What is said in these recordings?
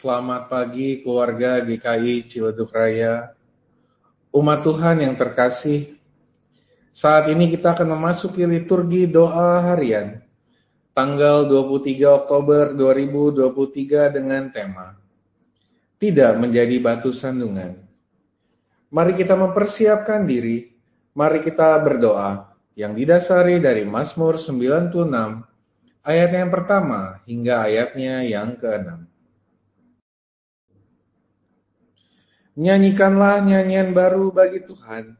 Selamat pagi keluarga GKI Ciledug Raya. Umat Tuhan yang terkasih, saat ini kita akan memasuki liturgi doa harian tanggal 23 Oktober 2023 dengan tema Tidak menjadi batu sandungan. Mari kita mempersiapkan diri, mari kita berdoa yang didasari dari Mazmur 96 ayat yang pertama hingga ayatnya yang keenam. Nyanyikanlah nyanyian baru bagi Tuhan.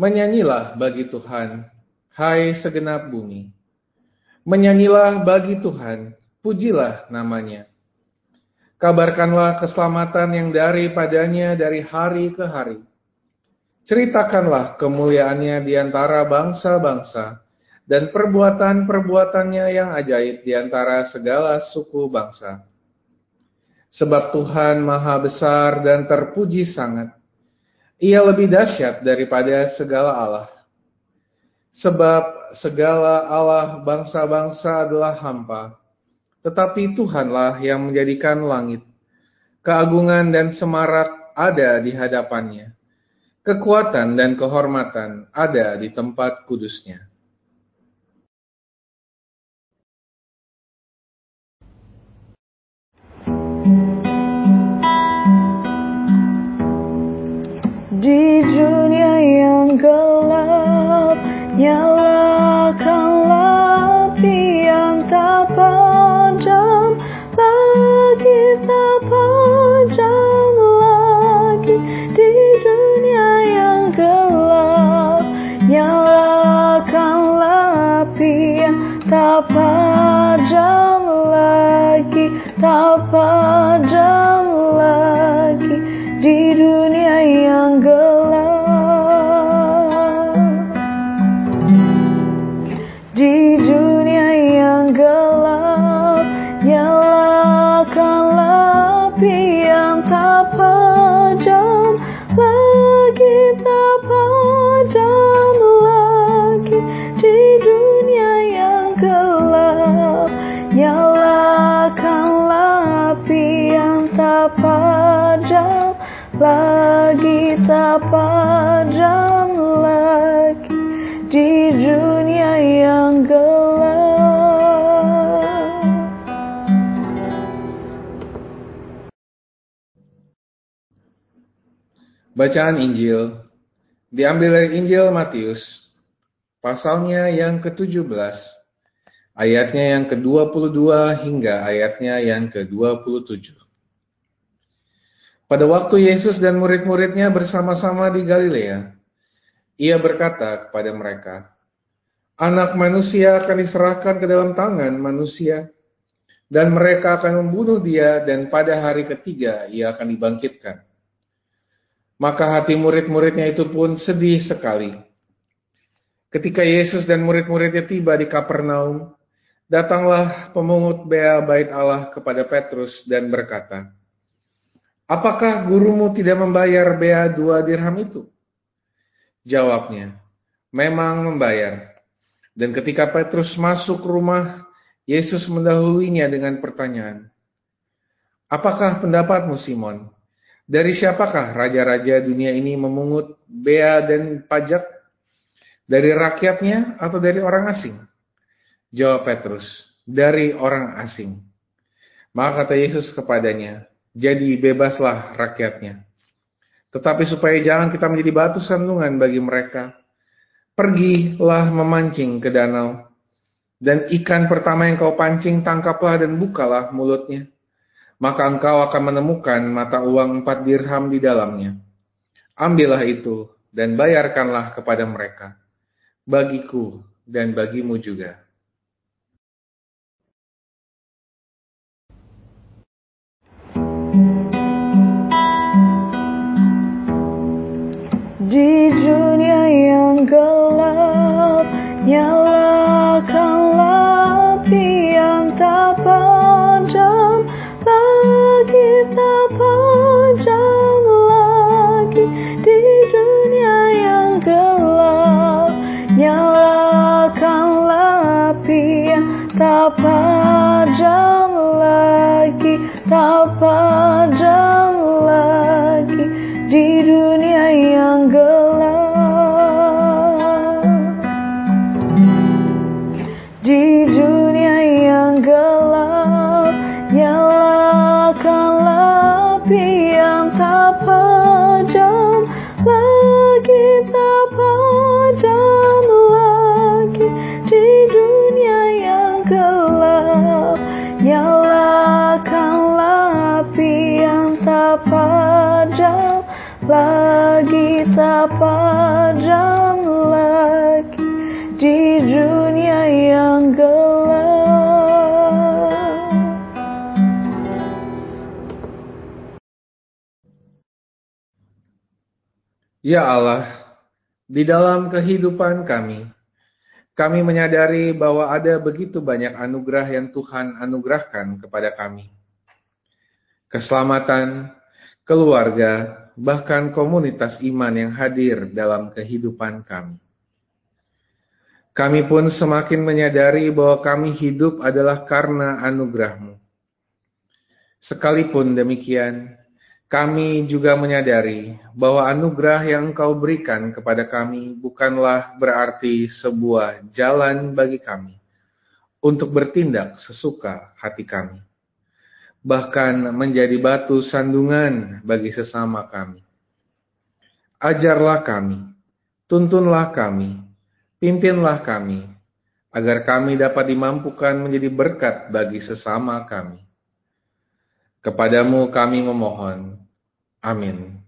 Menyanyilah bagi Tuhan, hai segenap bumi. Menyanyilah bagi Tuhan, pujilah namanya. Kabarkanlah keselamatan yang daripadanya dari hari ke hari. Ceritakanlah kemuliaannya di antara bangsa-bangsa dan perbuatan-perbuatannya yang ajaib di antara segala suku bangsa. Sebab Tuhan maha besar dan terpuji sangat. Ia lebih dahsyat daripada segala Allah. Sebab segala Allah bangsa-bangsa adalah hampa. Tetapi Tuhanlah yang menjadikan langit. Keagungan dan semarak ada di hadapannya. Kekuatan dan kehormatan ada di tempat kudusnya. Yang tak Lagi tak padam lagi Di dunia yang gelap Bacaan Injil diambil dari Injil Matius, pasalnya yang ke-17, ayatnya yang ke-22 hingga ayatnya yang ke-27. Pada waktu Yesus dan murid-muridnya bersama-sama di Galilea, ia berkata kepada mereka, Anak manusia akan diserahkan ke dalam tangan manusia, dan mereka akan membunuh dia, dan pada hari ketiga ia akan dibangkitkan. Maka hati murid-muridnya itu pun sedih sekali. Ketika Yesus dan murid-muridnya tiba di Kapernaum, datanglah pemungut bea bait Allah kepada Petrus dan berkata, Apakah gurumu tidak membayar bea dua dirham itu? Jawabnya, memang membayar. Dan ketika Petrus masuk rumah, Yesus mendahuluinya dengan pertanyaan, Apakah pendapatmu Simon? Dari siapakah raja-raja dunia ini memungut bea dan pajak? Dari rakyatnya atau dari orang asing? Jawab Petrus, dari orang asing. Maka kata Yesus kepadanya, jadi bebaslah rakyatnya. Tetapi supaya jangan kita menjadi batu sandungan bagi mereka, pergilah memancing ke danau. Dan ikan pertama yang kau pancing, tangkaplah dan bukalah mulutnya maka engkau akan menemukan mata uang empat dirham di dalamnya. Ambillah itu dan bayarkanlah kepada mereka, bagiku dan bagimu juga. Gelap Nyalakanlah yang tak padam Lagi tak padam lagi Di dunia yang gelap. Nyalakanlah yang tak padam lagi tak padam lagi di dunia yang lagi tak padam lagi di dunia yang gelap Ya Allah, di dalam kehidupan kami, kami menyadari bahwa ada begitu banyak anugerah yang Tuhan anugerahkan kepada kami. Keselamatan, keluarga, bahkan komunitas iman yang hadir dalam kehidupan kami. Kami pun semakin menyadari bahwa kami hidup adalah karena anugerah-Mu. Sekalipun demikian, kami juga menyadari bahwa anugerah yang Engkau berikan kepada kami bukanlah berarti sebuah jalan bagi kami untuk bertindak sesuka hati kami, bahkan menjadi batu sandungan bagi sesama kami. Ajarlah kami, tuntunlah kami, pimpinlah kami, agar kami dapat dimampukan menjadi berkat bagi sesama kami. Kepadamu kami memohon. Amin.